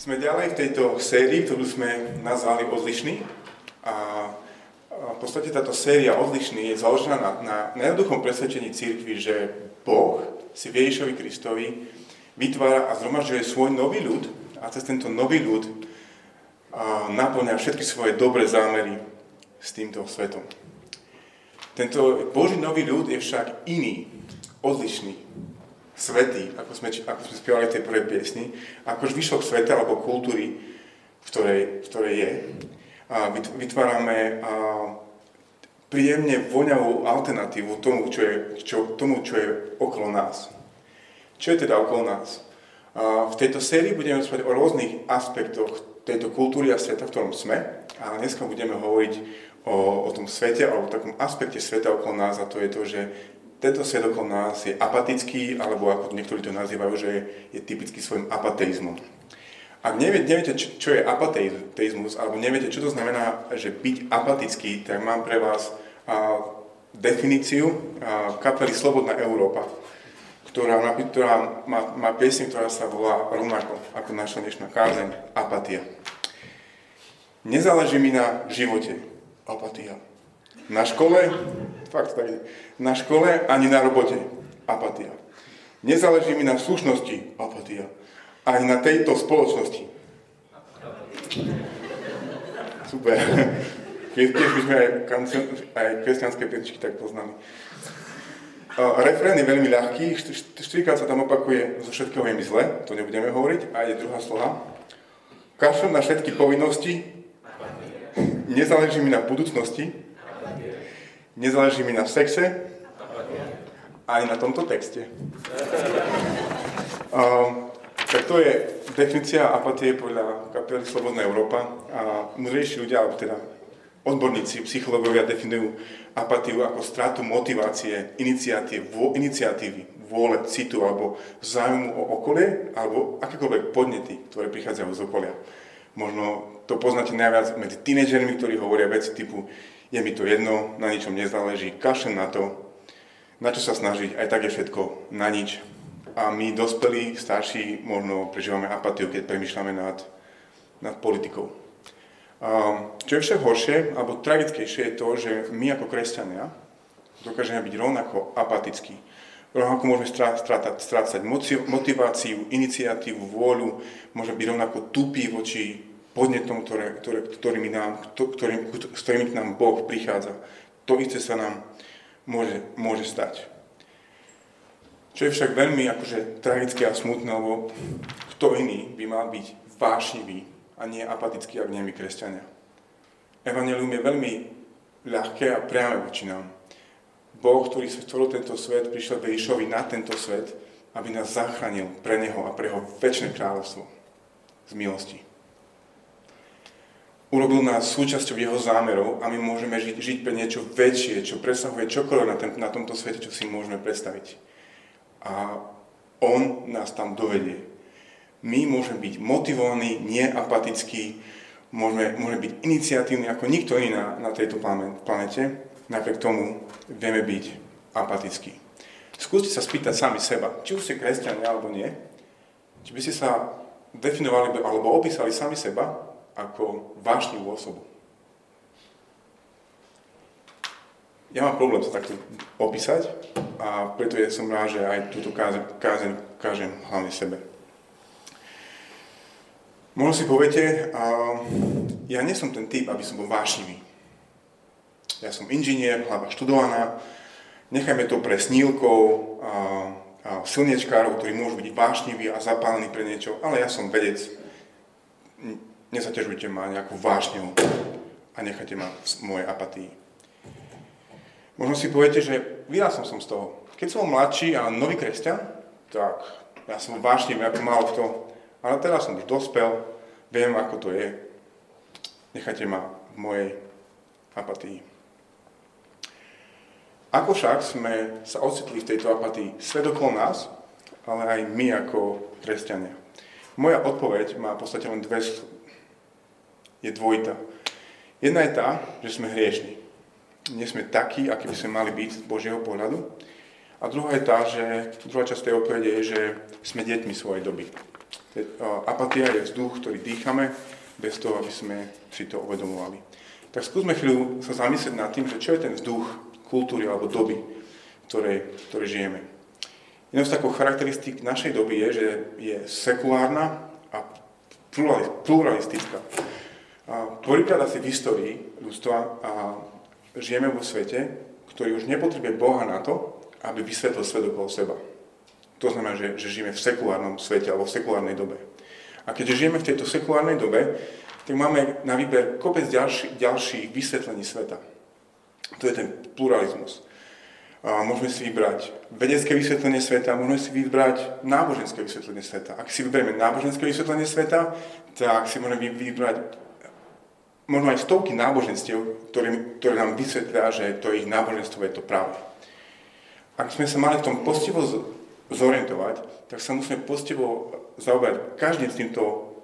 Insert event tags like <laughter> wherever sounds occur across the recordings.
Sme ďalej v tejto sérii, ktorú sme nazvali Odlišný. A v podstate táto séria Odlišný je založená na, na najjednoduchom presvedčení církvy, že Boh si v Ježišovi Kristovi vytvára a zhromažďuje svoj nový ľud a cez tento nový ľud naplňa všetky svoje dobré zámery s týmto svetom. Tento Boží nový ľud je však iný, odlišný, svetý, ako sme, ako sme spievali tej prvej piesni, ako zvyšok sveta alebo kultúry, v ktorej, v ktorej je. A vytvárame a, príjemne voňavú alternatívu tomu čo, je, čo, tomu, čo je okolo nás. Čo je teda okolo nás? A v tejto sérii budeme rozprávať o rôznych aspektoch tejto kultúry a sveta, v ktorom sme. A dneska budeme hovoriť o, o tom svete, alebo o takom aspekte sveta okolo nás a to je to, že tento svet okolo nás je apatický, alebo ako niektorí to nazývajú, že je, typický svojim apateizmom. Ak neviete, neviete čo je apateizmus, alebo neviete, čo to znamená, že byť apatický, tak mám pre vás a, definíciu a, kapely Slobodná Európa, ktorá, ktorá má, má piesň, ktorá sa volá rovnako ako naša dnešná kázeň, apatia. Nezáleží mi na živote, apatia. Na škole, fakt tak na škole ani na robote, apatia. Nezáleží mi na slušnosti, apatia. Ani na tejto spoločnosti. Super. Tiež by sme aj, aj kresťanské pietičky tak poznali. Refrén je veľmi ľahký, štyrikrát sa tam opakuje, zo všetkého je mi zle, to nebudeme hovoriť, a je druhá sloha. Kašlem na všetky povinnosti, nezáleží mi na budúcnosti, nezáleží mi na sexe, ani na tomto texte. Um, <laughs> tak to je definícia apatie podľa kapely Slobodná Európa a múdrejší ľudia, alebo teda odborníci, psychológovia definujú apatiu ako stratu motivácie, iniciatív, vo, iniciatívy, vôle, citu alebo zájmu o okolie alebo akékoľvek podnety, ktoré prichádzajú z okolia. Možno to poznáte najviac medzi tínedžermi, ktorí hovoria veci typu je mi to jedno, na ničom nezáleží, kašem na to, na čo sa snažiť, aj tak je všetko na nič. A my, dospelí, starší, možno prežívame apatiu, keď premyšľame nad, nad politikou. A čo je však horšie, alebo tragickejšie je to, že my ako kresťania dokážeme byť rovnako apatickí. Rovnako môžeme strácať motiváciu, iniciatívu, vôľu, môžeme byť rovnako tupí voči podnetom, ktoré, ktoré, ktorými nám, ktorým, s ktorými k nám Boh prichádza. To isté sa nám môže, môže stať. Čo je však veľmi akože, tragické a smutné, lebo kto iný by mal byť vášnivý a nie apatický, ak nie my kresťania. Evangelium je veľmi ľahké a priame voči nám. Boh, ktorý stvoril tento svet, prišiel Ježišovi na tento svet, aby nás zachránil pre Neho a pre Jeho väčšie kráľovstvo z milosti urobil nás súčasťou jeho zámerov a my môžeme žiť, žiť pre niečo väčšie, čo presahuje čokoľvek na, ten, na tomto svete, čo si môžeme predstaviť. A on nás tam dovedie. My môžeme byť motivovaní, nie apatickí, môžeme, môžeme byť iniciatívni ako nikto iný na, na tejto planete, napriek tomu vieme byť apatickí. Skúste sa spýtať sami seba, či už ste kresťania alebo nie, či by ste sa definovali alebo opísali sami seba ako vášnivú osobu. Ja mám problém sa takto opísať a preto ja som rád, že aj túto kázeň, kázeň kážem hlavne sebe. Možno si poviete, ja nie som ten typ, aby som bol vášnivý. Ja som inžinier, hlava študovaná, nechajme to pre snílkov, a, a silniečkárov, ktorí môžu byť vášniví a zapálení pre niečo, ale ja som vedec, nezaťažujte ma nejakú vášňou a nechajte ma v mojej apatii. Možno si poviete, že vyrasol som z toho. Keď som mladší a nový kresťan, tak ja som vášnivý ako málo kto, ale teraz som už dospel, viem, ako to je. Nechajte ma v mojej apatii. Ako však sme sa ocitli v tejto apatii? Svet okolo nás, ale aj my ako kresťania. Moja odpoveď má v podstate len dve, je dvojitá. Jedna je tá, že sme hriešni. Nie sme takí, akí by sme mali byť z Božieho pohľadu. A druhá je tá, že druhá časť tej odpovede je, že sme deťmi svojej doby. Apatia je vzduch, ktorý dýchame, bez toho, aby sme si to uvedomovali. Tak skúsme chvíľu sa zamyslieť nad tým, že čo je ten vzduch kultúry alebo doby, v ktorej, v ktorej žijeme. Jednou z takých charakteristík našej doby je, že je sekulárna a pluralistická. Prvýkrát asi v histórii ľudstva a žijeme vo svete, ktorý už nepotrebuje Boha na to, aby vysvetlil svet okolo seba. To znamená, že, že žijeme v sekulárnom svete alebo v sekulárnej dobe. A keďže žijeme v tejto sekulárnej dobe, tak máme na výber kopec ďalší, ďalších vysvetlení sveta. To je ten pluralizmus. A môžeme si vybrať vedecké vysvetlenie sveta, môžeme si vybrať náboženské vysvetlenie sveta. Ak si vyberieme náboženské vysvetlenie sveta, tak si môžeme vybrať možno aj stovky náboženstiev, ktoré, ktoré nám vysvetlia, že to ich náboženstvo je to práve. Ak sme sa mali v tom postivo zorientovať, tak sa musíme postivo zaoberať každým z týmto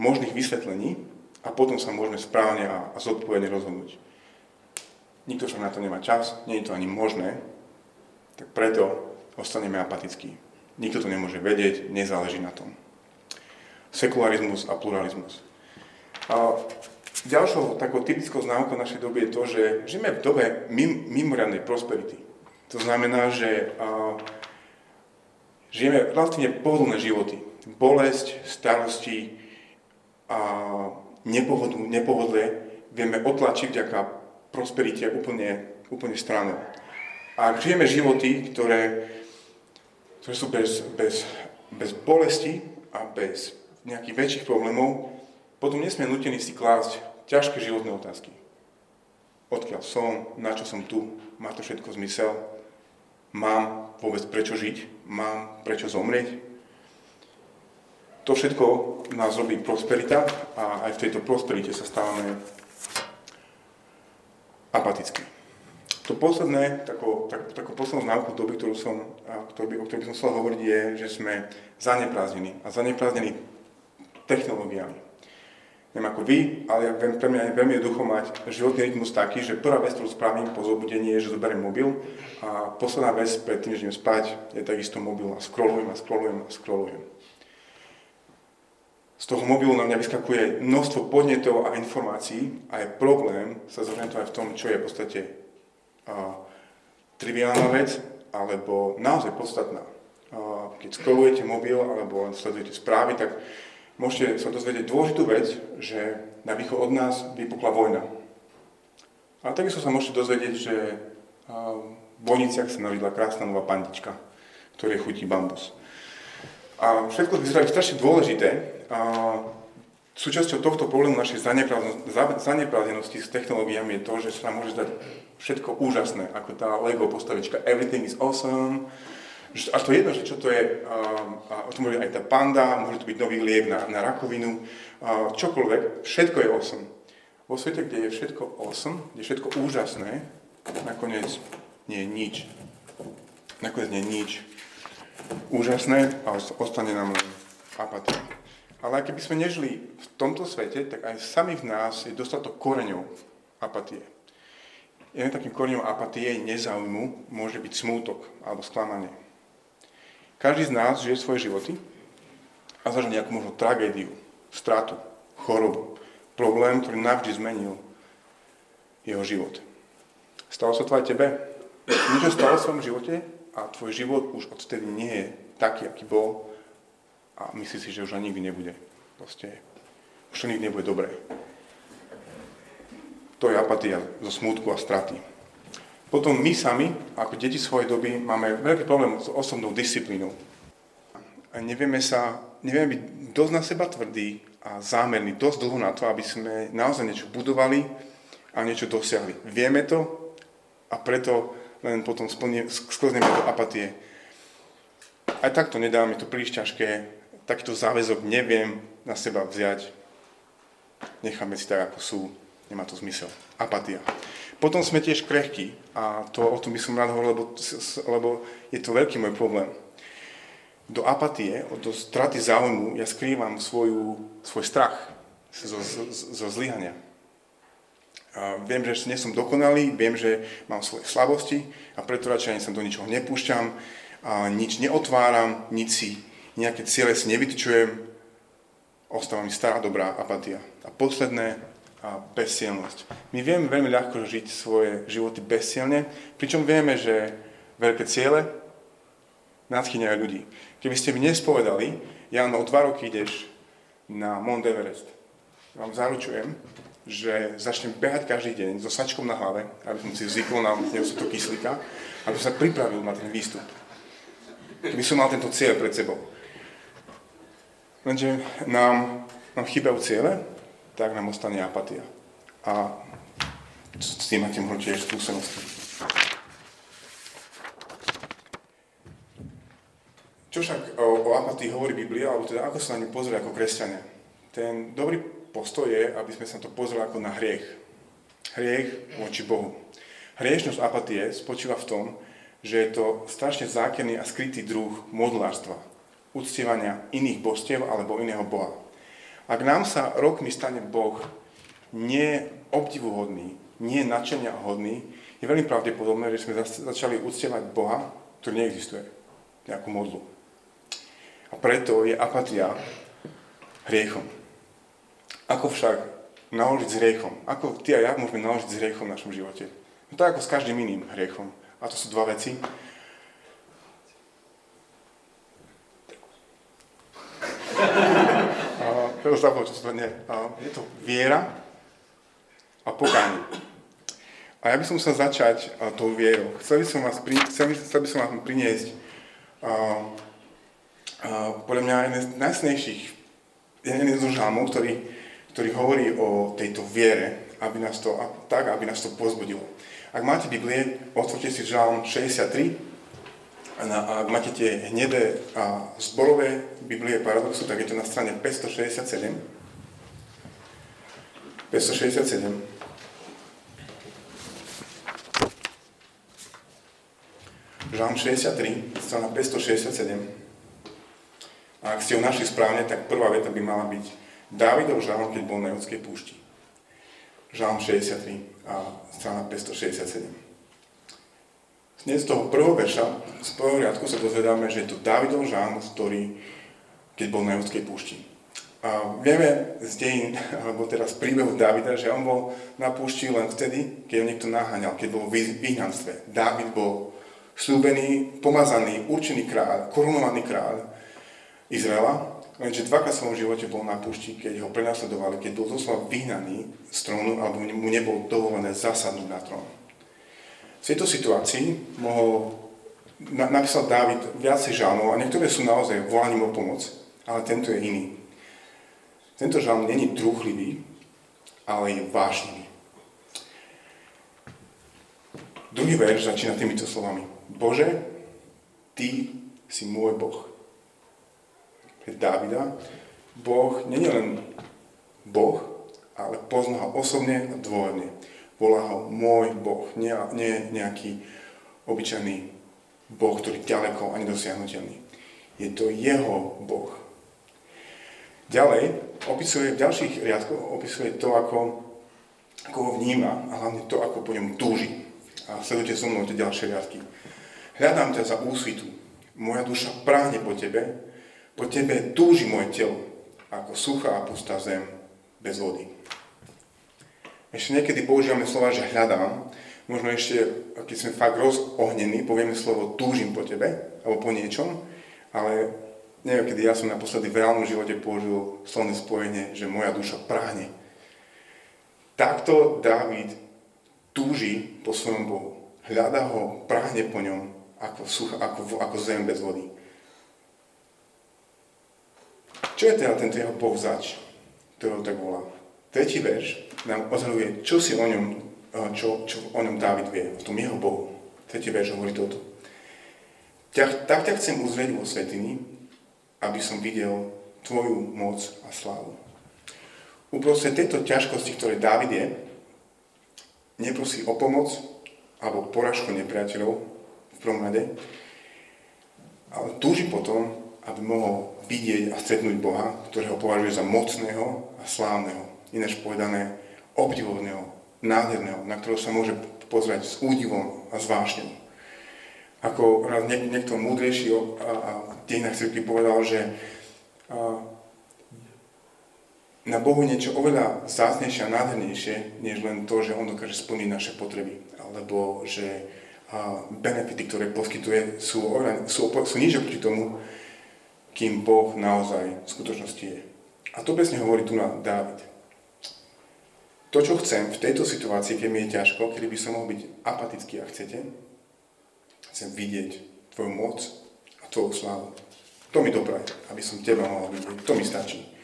možných vysvetlení a potom sa môžeme správne a, a zodpovedne rozhodnúť. Nikto však na to nemá čas, nie je to ani možné, tak preto ostaneme apatickí. Nikto to nemôže vedieť, nezáleží na tom. Sekularizmus a pluralizmus. A ďalšou takou typickou známkou našej doby je to, že žijeme v dobe mim, mimoriadnej prosperity. To znamená, že a, žijeme relatívne pohodlné životy. Bolesť, starosti a nepohodu, nepohodlie vieme otlačiť vďaka prosperite úplne, úplne stranou. A ak žijeme životy, ktoré, ktoré sú bez, bez, bez bolesti a bez nejakých väčších problémov, potom nesme nutení si klásť ťažké životné otázky. Odkiaľ som, na čo som tu, má to všetko zmysel, mám vôbec prečo žiť, mám prečo zomrieť. To všetko nás robí prosperita a aj v tejto prosperite sa stávame apatickí. To posledné, takou, tak, takou poslednou známkou doby, ktorú som, ktorý, o ktorej by som chcel hovoriť, je, že sme zaneprázdnení a zaneprázdnení technológiami neviem ako vy, ale pre mňa je veľmi jednoducho mať životný rytmus taký, že prvá vec, ktorú spravím po zobudení je, že zoberiem mobil a posledná vec pred tým, že idem spať, je takisto mobil a scrollujem a scrollujem a scrollujem. Z toho mobilu na mňa vyskakuje množstvo podnetov a informácií a je problém sa zorientovať v tom, čo je v podstate triviálna vec alebo naozaj podstatná. Keď scrollujete mobil alebo sledujete správy, tak môžete sa dozvedieť dôležitú vec, že na východ od nás vypukla vojna. A takisto sa môžete dozvedieť, že v Bojniciach sa narodila krásna nová pandička, ktorej chutí bambus. A všetko vyzerajú strašne dôležité. A súčasťou tohto problému našej zaneprázdnenosti s technológiami je to, že sa nám môže zdať všetko úžasné, ako tá Lego postavička Everything is awesome, a to jedno, že čo to je, a o tom aj tá panda, môže to byť nový liek na, na rakovinu, a čokoľvek, všetko je awesome. Vo svete, kde je všetko awesome, kde je všetko úžasné, nakoniec nie je nič. Nakoniec nie je nič úžasné a ostane nám len apatia. Ale keby sme nežili v tomto svete, tak aj sami v nás je dostatok koreňov apatie. Jedným takým koreňom apatie, nezáujmu, môže byť smútok alebo sklamanie. Každý z nás žije svoje životy a zažil nejakú možno tragédiu, stratu, chorobu, problém, ktorý navždy zmenil jeho život. Stalo sa to aj tebe? Niečo stalo v svojom živote a tvoj život už odtedy nie je taký, aký bol a myslíš si, že už ani nikdy nebude. Proste už to nikdy nebude dobré. To je apatia zo smutku a straty. Potom my sami, ako deti svojej doby, máme veľký problém s osobnou disciplínou. A nevieme, sa, nevieme byť dosť na seba tvrdí a zámerní, dosť dlho na to, aby sme naozaj niečo budovali a niečo dosiahli. Vieme to a preto len potom sklzneme do apatie. Aj tak to nedám, to príliš ťažké, takýto záväzok neviem na seba vziať. Necháme si tak, ako sú, nemá to zmysel. Apatia. Potom sme tiež krehkí a to, o tom by som rád hovoril, lebo, lebo je to veľký môj problém. Do apatie, do straty záujmu ja skrývam svoju, svoj strach zo, zo, zo zlyhania. Viem, že nie som dokonalý, viem, že mám svoje slabosti a preto radšej sa do ničoho nepúšťam, a nič neotváram, nič si nejaké ciele si nevytčujem, ostáva mi stará dobrá apatia. A posledné, a bezsielnosť. My vieme veľmi ľahko žiť svoje životy bezsielne, pričom vieme, že veľké ciele nadchýňajú ľudí. Keby ste mi dnes povedali, Jan, o dva roky ideš na Mount Everest, vám zaručujem, že začnem behať každý deň so sačkom na hlave, aby som si zvykol na nedostatok kyslíka, aby som sa pripravil na ten výstup. Keby som mal tento cieľ pred sebou. Lenže nám, nám chýbajú ciele, tak nám ostane apatia. A s tým máte možno tiež skúsenosti. Čo však o, o apatii hovorí Biblia, alebo teda ako sa na ňu pozrie ako kresťania? Ten dobrý postoj je, aby sme sa to pozreli ako na hriech. Hriech voči Bohu. Hriešnosť apatie spočíva v tom, že je to strašne zákerný a skrytý druh modlárstva, uctievania iných božstiev alebo iného Boha. Ak nám sa rokmi stane Boh neobdivuhodný, nie nadšenia hodný, je veľmi pravdepodobné, že sme začali uctievať Boha, ktorý neexistuje, nejakú modlu. A preto je apatia hriechom. Ako však naložiť s hriechom? Ako ty a ja môžeme naložiť s hriechom v našom živote? No je ako s každým iným hriechom. A to sú dva veci. Teraz zabudol, čo sa to nie. Je to viera a pokánie. A ja by som sa začať tou vierou. Chcel by som, vás pri, chcel, chcel by som vám priniesť a, a, podľa mňa jeden z najsnejších, jeden z žalmov, ktorý, ktorý hovorí o tejto viere, aby nás to, tak, aby nás to pozbudilo. Ak máte Biblie, otvorte si žalm 63, a ak máte tie hnedé a zborové Biblie paradoxu, tak je to na strane 567. 567. Žalm 63, strana 567. A ak ste ho našli správne, tak prvá veta by mala byť Dávidov žalm, keď bol na judskej púšti. Žalm 63 a strana 567. Dnes toho prvého verša, z prvého riadku sa dozvedáme, že je to Davidov žán, ktorý, keď bol na judskej púšti. A vieme z dejín, <laughs> alebo teraz príbehu Davida, že on bol na púšti len vtedy, keď ho niekto naháňal, keď bol v vyhnanstve. David bol slúbený, pomazaný, určený kráľ, korunovaný kráľ Izraela, lenže dvakrát v svojom živote bol na púšti, keď ho prenasledovali, keď bol doslova vyhnaný z trónu, alebo mu nebolo dovolené zasadnúť na trón. V tejto situácii mohol, na, napísal Dávid viacej žalmov a niektoré sú naozaj volaním o pomoc, ale tento je iný. Tento žalm není trúchlivý, ale je vážny. Druhý verš začína týmito slovami. Bože, Ty si môj Boh. Pre Dávida Boh nie je len Boh, ale pozná ho osobne a dôvodne. Volá ho môj Boh, nie, nie nejaký obyčajný Boh, ktorý ďaleko a nedosiahnutelný. Je to jeho Boh. Ďalej, opisuje v ďalších riadkoch, opisuje to, ako, ako ho vníma a hlavne to, ako po ňom túži. A sledujte so mnou tie ďalšie riadky. Hľadám ťa za úsvitu. Moja duša práhne po tebe. Po tebe túži moje telo, ako suchá a pustá zem bez vody. Ešte niekedy používame slova, že hľadám. Možno ešte, keď sme fakt rozohnení, povieme slovo túžim po tebe, alebo po niečom, ale neviem, kedy ja som naposledy v reálnom živote použil slovné spojenie, že moja duša práhne. Takto Dávid túži po svojom Bohu. Hľada ho, práhne po ňom, ako, sucha, ako, ako zem bez vody. Čo je teda tento jeho Boh zač, ktorého tak volá? Tretí verš nám odhaluje, čo si o ňom, čo, čo o ňom Dávid vie, o tom jeho Bohu. Tretí verš hovorí toto. Tak, tak ťa chcem uzrieť vo svetiny, aby som videl tvoju moc a slávu. Uprostred tejto ťažkosti, ktoré Dávid je, neprosí o pomoc alebo poražku nepriateľov v prvom rade, ale túži potom, aby mohol vidieť a stretnúť Boha, ktorého považuje za mocného a slávneho ináč povedané, obdivodného, nádherného, na ktorého sa môže pozrieť s údivom a s. Ako raz niek- niekto múdrejší a, a dejinách cirkvi povedal, že na Bohu niečo oveľa zácnejšie a nádhernejšie, než len to, že On dokáže splniť naše potreby. Alebo že benefity, ktoré poskytuje, sú, oveľa, sú, sú nič oproti tomu, kým Boh naozaj v skutočnosti je. A to presne hovorí tu na Dávid. To, čo chcem v tejto situácii, keď mi je ťažko, kedy by som mohol byť apatický a chcete, chcem vidieť Tvoju moc a Tvoju slávu. To mi dopraj, aby som Teba mohol vidieť. To mi stačí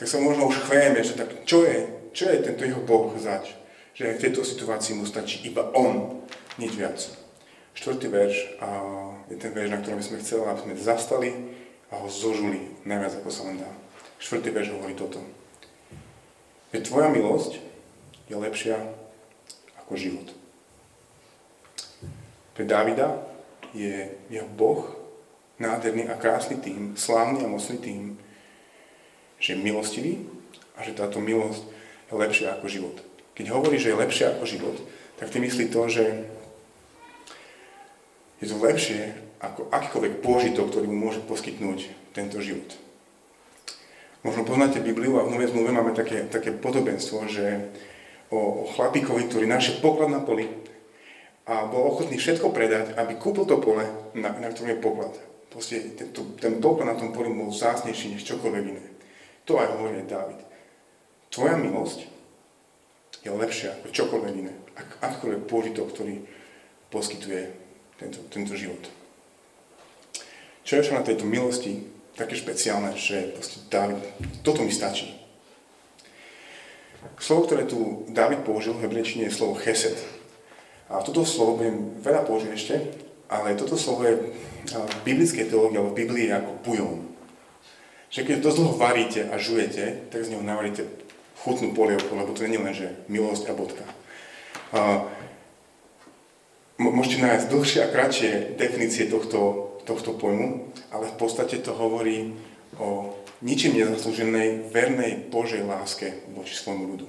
tak sa možno už chvejeme, že tak čo je, čo je tento jeho Boh zač, že v tejto situácii mu stačí iba On, nič viac. Štvrtý verš a je ten verš, na ktorom sme chceli, aby sme zastali a ho zožuli najviac, ako sa len dá. Štvrtý verš hovorí toto. Veď tvoja milosť je lepšia ako život. Pre Davida je jeho Boh nádherný a krásny tým, slávny a mocný tým, že je milostivý a že táto milosť je lepšia ako život. Keď hovorí, že je lepšia ako život, tak ty myslí to, že je to lepšie ako akýkoľvek pôžitok, ktorý mu môže poskytnúť tento život. Možno poznáte Bibliu a v Novej zmluve máme také, také podobenstvo, že o, o chlapíkovi, ktorý našiel poklad na poli a bol ochotný všetko predať, aby kúpil to pole, na, na ktorom je poklad. Proste ten, ten poklad na tom poli bol zásnejší než čokoľvek iné. To aj hovorí aj Dávid. Tvoja milosť je lepšia ako čokoľvek iné. Akýkoľvek pôžitok, ktorý poskytuje tento, tento život. Čo je na tejto milosti také špeciálne, že Dávid, toto mi stačí. Slovo, ktoré tu Dávid použil v hebrečine je slovo chesed. A toto slovo budem veľa použiť ešte, ale toto slovo je v biblickej teológii alebo v Biblii ako bujón že keď to dlho varíte a žujete, tak z neho navaríte chutnú polievku, lebo to nie je len, že milosť a bodka. A, môžete nájsť dlhšie a kratšie definície tohto, tohto pojmu, ale v podstate to hovorí o ničím nezaslúženej vernej Božej láske voči svojmu ľudu.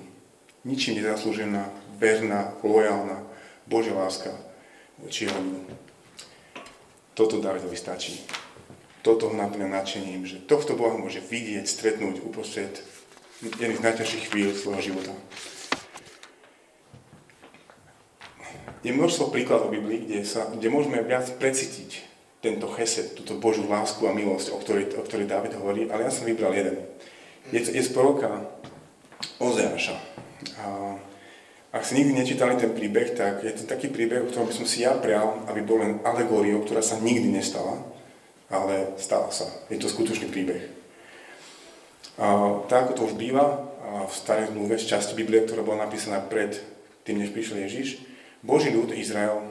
Ničím nezaslúžená, verná, lojálna Božia láska voči jeho ľudu. Toto Davidovi stačí toto ho naplňa nadšením, že tohto Boha môže vidieť, stretnúť uprostred jedných z najťažších chvíľ svojho života. Je množstvo príkladov Biblii, kde, sa, kde môžeme viac precítiť tento chesed, túto Božú lásku a milosť, o ktorej, o ktorej David hovorí, ale ja som vybral jeden. Je, je z proroka Ozeáša. A ak si nikdy nečítali ten príbeh, tak je to taký príbeh, o ktorom by som si ja prial, aby bol len alegóriou, ktorá sa nikdy nestala ale stala sa. Je to skutočný príbeh. A tak ako to už býva v starej zmluve z časti Biblie, ktorá bola napísaná pred tým, než prišiel Ježiš, Boží ľud Izrael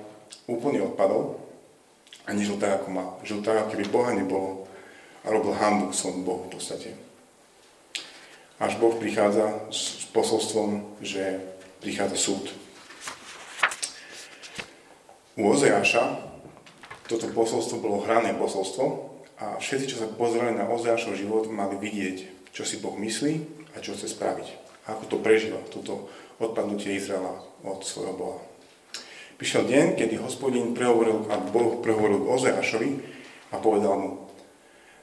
úplne odpadol a nežil tak, ako mal. Ako keby Boha nebolo a robil hambu svojom Bohu v podstate. Až Boh prichádza s posolstvom, že prichádza súd. U Ozeáša toto posolstvo bolo hrané posolstvo a všetci, čo sa pozerali na Ozeášov život, mali vidieť, čo si Boh myslí a čo chce spraviť. Ako to prežíva, toto odpadnutie Izraela od svojho Boha. Prišiel deň, kedy hospodín prehovoril, a Boh prehovoril k Ozeášovi a povedal mu,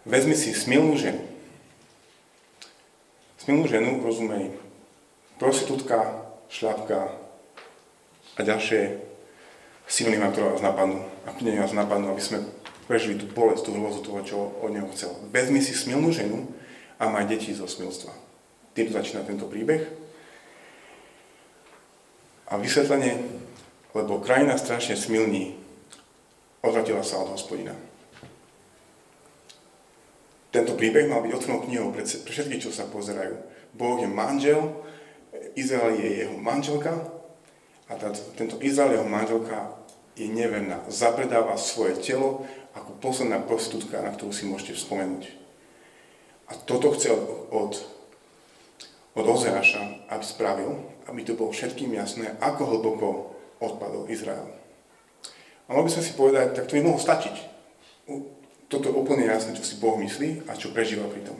vezmi si smilnú ženu. Smilnú ženu, rozumej, prostitútka, šľapka a ďalšie synonymá, ktoré vás napadnú. A kľudne vás napadnú, aby sme prežili tú bolesť, tú hrôzu toho, čo od neho chcel. Vezmi si smilnú ženu a maj deti zo smilstva. Týmto začína tento príbeh. A vysvetlenie, lebo krajina strašne smilní, odvratila sa od hospodina. Tento príbeh mal byť otvorenou knihou pre, pre všetkých, čo sa pozerajú. Boh je manžel, Izrael je jeho manželka a táto, tento Izrael, jeho manželka, je neverná. Zapredáva svoje telo ako posledná prostitútka, na ktorú si môžete spomenúť. A toto chce od, od, od Ozeáša, aby spravil, aby to bolo všetkým jasné, ako hlboko odpadol Izrael. Mohli by sme si povedať, tak to by mohlo stačiť. Toto je úplne jasné, čo si Boh myslí a čo prežíva pri tom.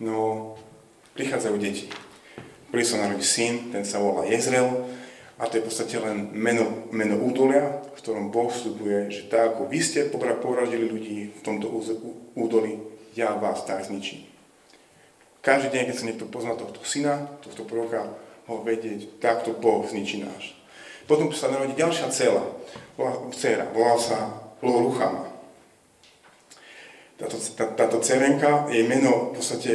No, prichádzajú deti. Prvý sa narodí syn, ten sa volá Jezreel A to je v podstate len meno, meno údolia, v ktorom Boh vstupuje, že tak ako vy ste poradili ľudí v tomto údoli, ja vás tak zničím. Každý deň, keď sa niekto pozná tohto syna, tohto proroka, ho vedieť, takto Boh zničí náš. Potom sa narodí ďalšia cela, dcera, volá sa Loruchama. Táto, tá, táto cerenka, jej meno v podstate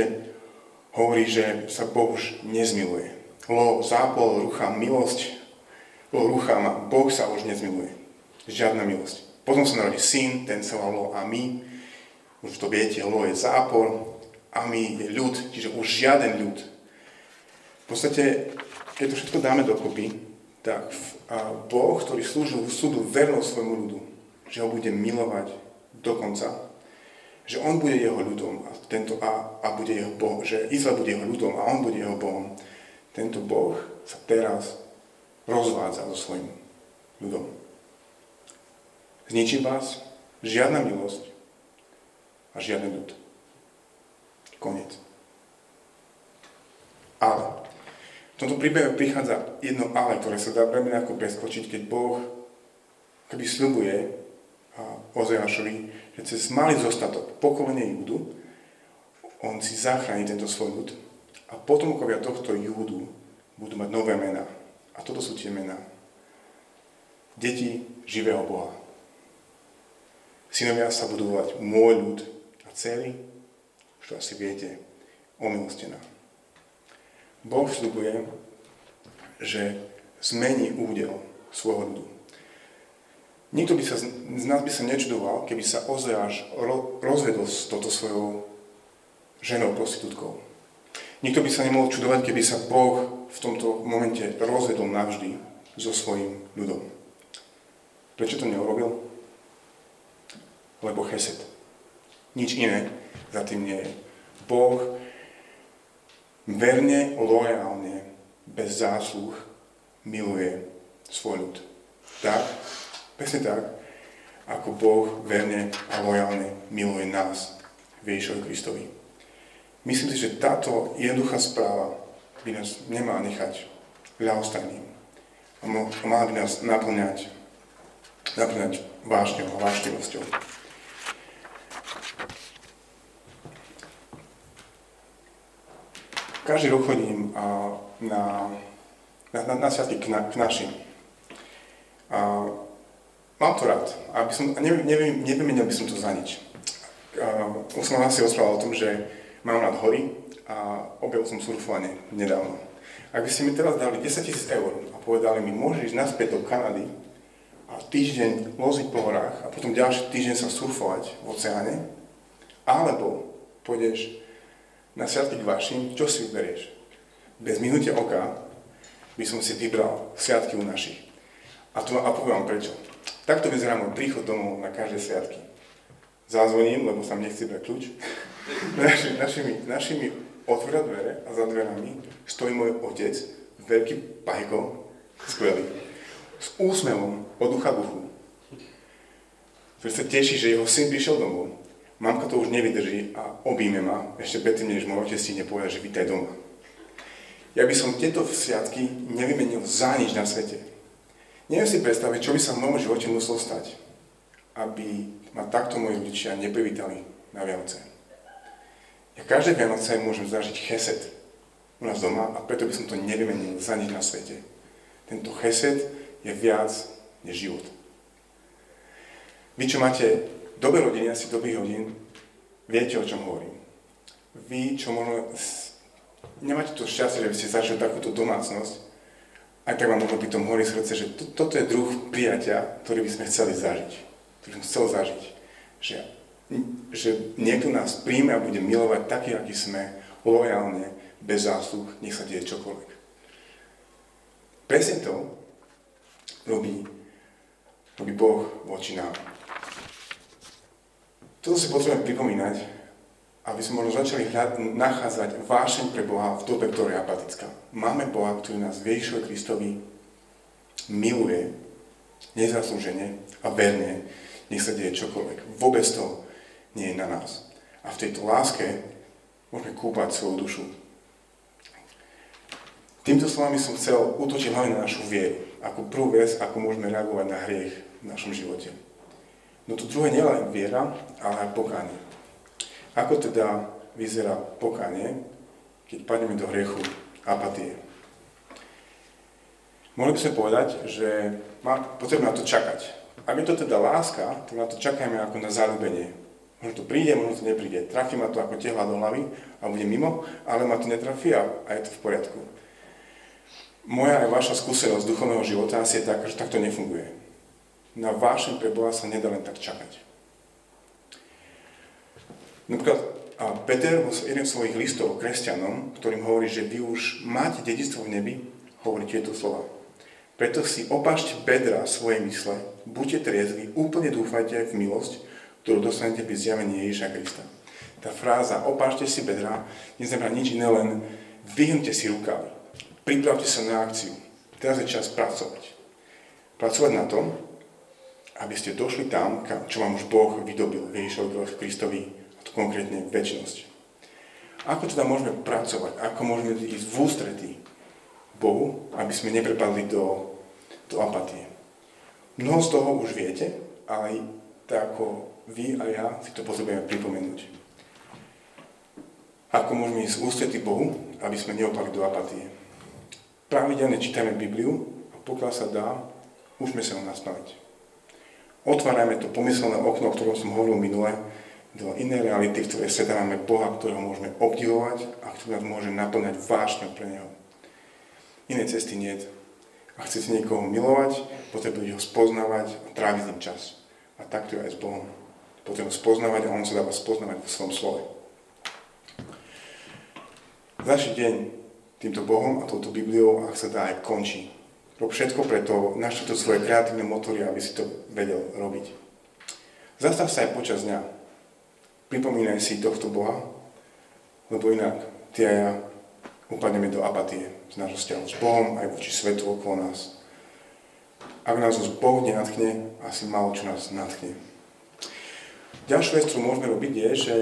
hovorí, že sa Boh už nezmiluje. Lo zápol, rucha, milosť, Lo ruchama, Boh sa už nezmiluje. Žiadna milosť. Potom sa narodí syn, ten sa volá Lo a my. Už to viete, Lo je zápor, a my je ľud, čiže už žiaden ľud. V podstate, keď to všetko dáme dokopy, tak Boh, ktorý slúžil v súdu vernosť svojmu ľudu, že ho bude milovať do konca, že on bude jeho ľudom a, tento, a, a bude jeho Boh, že Izrael bude jeho ľudom a on bude jeho Bohom. Tento Boh sa teraz rozvádza so svojím ľudom. Zničím vás žiadna milosť a žiadny ľud. Koniec. Ale v tomto príbehu prichádza jedno ale, ktoré sa dá veľmi ľahko preskočiť, keď Boh keby slubuje Ozeášovi, že cez malý zostatok pokolenie Júdu on si zachráni tento svoj ľud a potomkovia tohto Júdu budú mať nové mená. A toto sú tie mená. Deti živého Boha. Synovia sa budú volať môj ľud a celý, to asi viete, omilostená. Boh slubuje, že zmení údel svojho ľudu. Nikto by sa, z nás by sa nečudoval, keby sa Ozeáš rozvedol s touto svojou ženou prostitútkou. Nikto by sa nemohol čudovať, keby sa Boh v tomto momente rozvedol navždy so svojím ľudom. Prečo to neurobil? Lebo chesed. Nič iné za tým nie je. Boh verne, lojálne, bez zásluh miluje svoj ľud. Tak, Presne tak, ako Boh verne a lojálne miluje nás, Ježišovi Kristovi. Myslím si, že táto jednoduchá správa by nás nemala nechať ľahostajným. A mala by nás naplňať, naplňať vášňou a vášnivosťou. Každý rok chodím na, na, na, na sviatky k, na, k našim. A Mám to rád. Aby som, neviem, nevymenil by som to za nič. Uh, už som asi rozprával o tom, že mám rád hory a objavil som surfovanie nedávno. Ak by ste mi teraz dali 10 tisíc eur a povedali mi, môžeš ísť naspäť do Kanady a týždeň loziť po horách a potom ďalší týždeň sa surfovať v oceáne, alebo pôjdeš na sviatky k vašim, čo si vyberieš? Bez minutia oka by som si vybral sviatky u našich. A, to, a poviem vám prečo. Takto vyzerá môj príchod domov na každé sviatky. Zazvoním, lebo sa mne nechce brať kľúč. <laughs> Naši, našimi, našimi otvára dvere a za dverami stojí môj otec, veľký pajko, skvelý, s úsmevom od ucha k uchu. Ktorý sa teší, že jeho syn prišiel domov. Mamka to už nevydrží a obíme ma, ešte predtým, než môj otec si nepovedal, že vítaj doma. Ja by som tieto sviatky nevymenil za nič na svete. Neviem si predstaviť, čo by sa v mojom živote muselo stať, aby ma takto moji rodičia neprivítali na Vianoce. Ja každé Vianoce môžem zažiť chesed u nás doma a preto by som to nevymenil za nič na svete. Tento chesed je viac než život. Vy, čo máte dobré rodiny, asi dobrých rodín, viete, o čom hovorím. Vy, čo možno nemáte to šťastie, že by ste zažili takúto domácnosť, aj tak vám možno by tom horí srdce, že to, toto je druh prijatia, ktorý by sme chceli zažiť. Ktorý som chcel zažiť. Že, že niekto nás príjme a bude milovať taký, aký sme, lojálne, bez zásluh, nech sa deje čokoľvek. Presne to robí, robí Boh voči nám. Toto si potrebujeme pripomínať, aby sme možno začali hľad, nachádzať vášeň pre Boha v dobe, ktorá je apatická. Máme Boha, ktorý nás v Ježišovi Kristovi miluje nezaslúžene a verne, nech sa deje čokoľvek. Vôbec to nie je na nás. A v tejto láske môžeme kúpať svoju dušu. Týmto slovami som chcel útočiť hlavne na našu vieru. ako prvú vec, ako môžeme reagovať na hriech v našom živote. No to druhé nie len viera, ale aj pokánie. Ako teda vyzerá pokánie, keď padneme do hriechu apatie? Mohli by sme povedať, že má, potrebujeme na to čakať. Ak je to teda láska, tak na to čakajme ako na zalúbenie. Možno to príde, možno to nepríde. Trafí ma to ako tehla do hlavy a bude mimo, ale ma to netrafí a, a je to v poriadku. Moja aj vaša skúsenosť duchovného života asi je taká, že takto nefunguje. Na vášeň pre Boha sa nedá len tak čakať. Napríklad Peter vo jednom svojich listov kresťanom, ktorým hovorí, že vy už máte dedistvo v nebi, hovorí tieto slova. Preto si opášte bedra svojej mysle, buďte triezvi, úplne dúfajte v milosť, ktorú dostanete pri zjavení Ježiša Krista. Tá fráza opášte si bedra neznamená nič iné, len vyhnite si rukavy. Pripravte sa na akciu. Teraz je čas pracovať. Pracovať na tom, aby ste došli tam, čo vám už Boh vydobil Ježišovi Kristovi, a to konkrétne väčšnosť. Ako teda môžeme pracovať? Ako môžeme ísť v ústretí Bohu, aby sme neprepadli do, do apatie. Mnoho z toho už viete, ale tak ako vy a ja si to potrebujeme pripomenúť. Ako môžeme ísť ústrety Bohu, aby sme neopali do apatie. Pravidelne čítame Bibliu a pokiaľ sa dá, užme sa ho naspaviť. Otvárajme to pomyselné okno, o ktorom som hovoril minule, do inej reality, v ktorej sedávame Boha, ktorého môžeme obdivovať a ktorý nás môže naplňať vášňou pre Neho. Inej cesty nie. A chcete niekoho milovať, potrebujete ho spoznávať a tráviť ním čas. A takto je aj s Bohom. Potrebujete ho spoznávať a on sa dáva spoznávať vo svojom slove. Začný deň týmto Bohom a touto Bibliou, ak sa dá, aj končí. Rob všetko preto, našli to svoje kreatívne motory, aby si to vedel robiť. Zastav sa aj počas dňa. Pripomínaj si tohto Boha, lebo inak ty a ja upadneme do apatie z nášho vzťahu s Bohom aj voči svetu okolo nás. Ak nás už Boh nenatchne, asi málo čo nás natchne. Ďalšia vec, ktorú môžeme robiť, je, že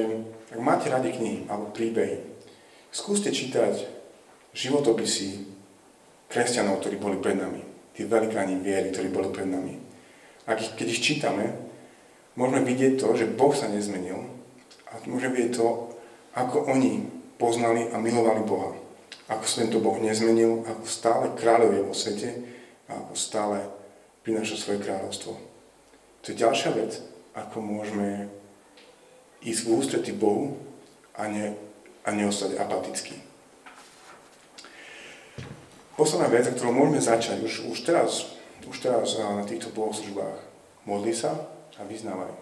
ak máte radi knihy alebo príbehy, skúste čítať životopisy kresťanov, ktorí boli pred nami. Tí velikáni viery, ktorí boli pred nami. A keď ich čítame, môžeme vidieť to, že Boh sa nezmenil a môžeme vidieť to, ako oni poznali a milovali Boha ako sa tento Boh nezmenil, ako stále kráľovie vo svete a ako stále prináša svoje kráľovstvo. To je ďalšia vec, ako môžeme ísť v ústretí Bohu a, ne, a neostať apatický. Posledná vec, ktorú môžeme začať už, už teraz, už teraz na týchto bohoslužbách. Modli sa a vyznávaj.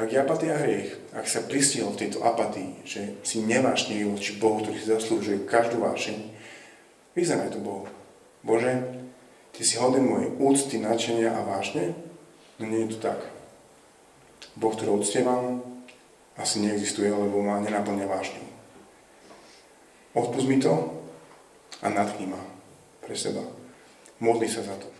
Ak je apatia hriech, ak sa pristihol v tejto apatii, že si nevášnivý voči Bohu, ktorý si zaslúžuje každú vášeň, vyznamenaj to Bohu. Bože, Ty si hoden mojej úcty, nadšenia a vášne, no nie je to tak. Boh, ktorý uctievam, asi neexistuje, lebo ma nenaplňa vášňou. Odpust mi to a natchni ma pre seba. Modli sa za to.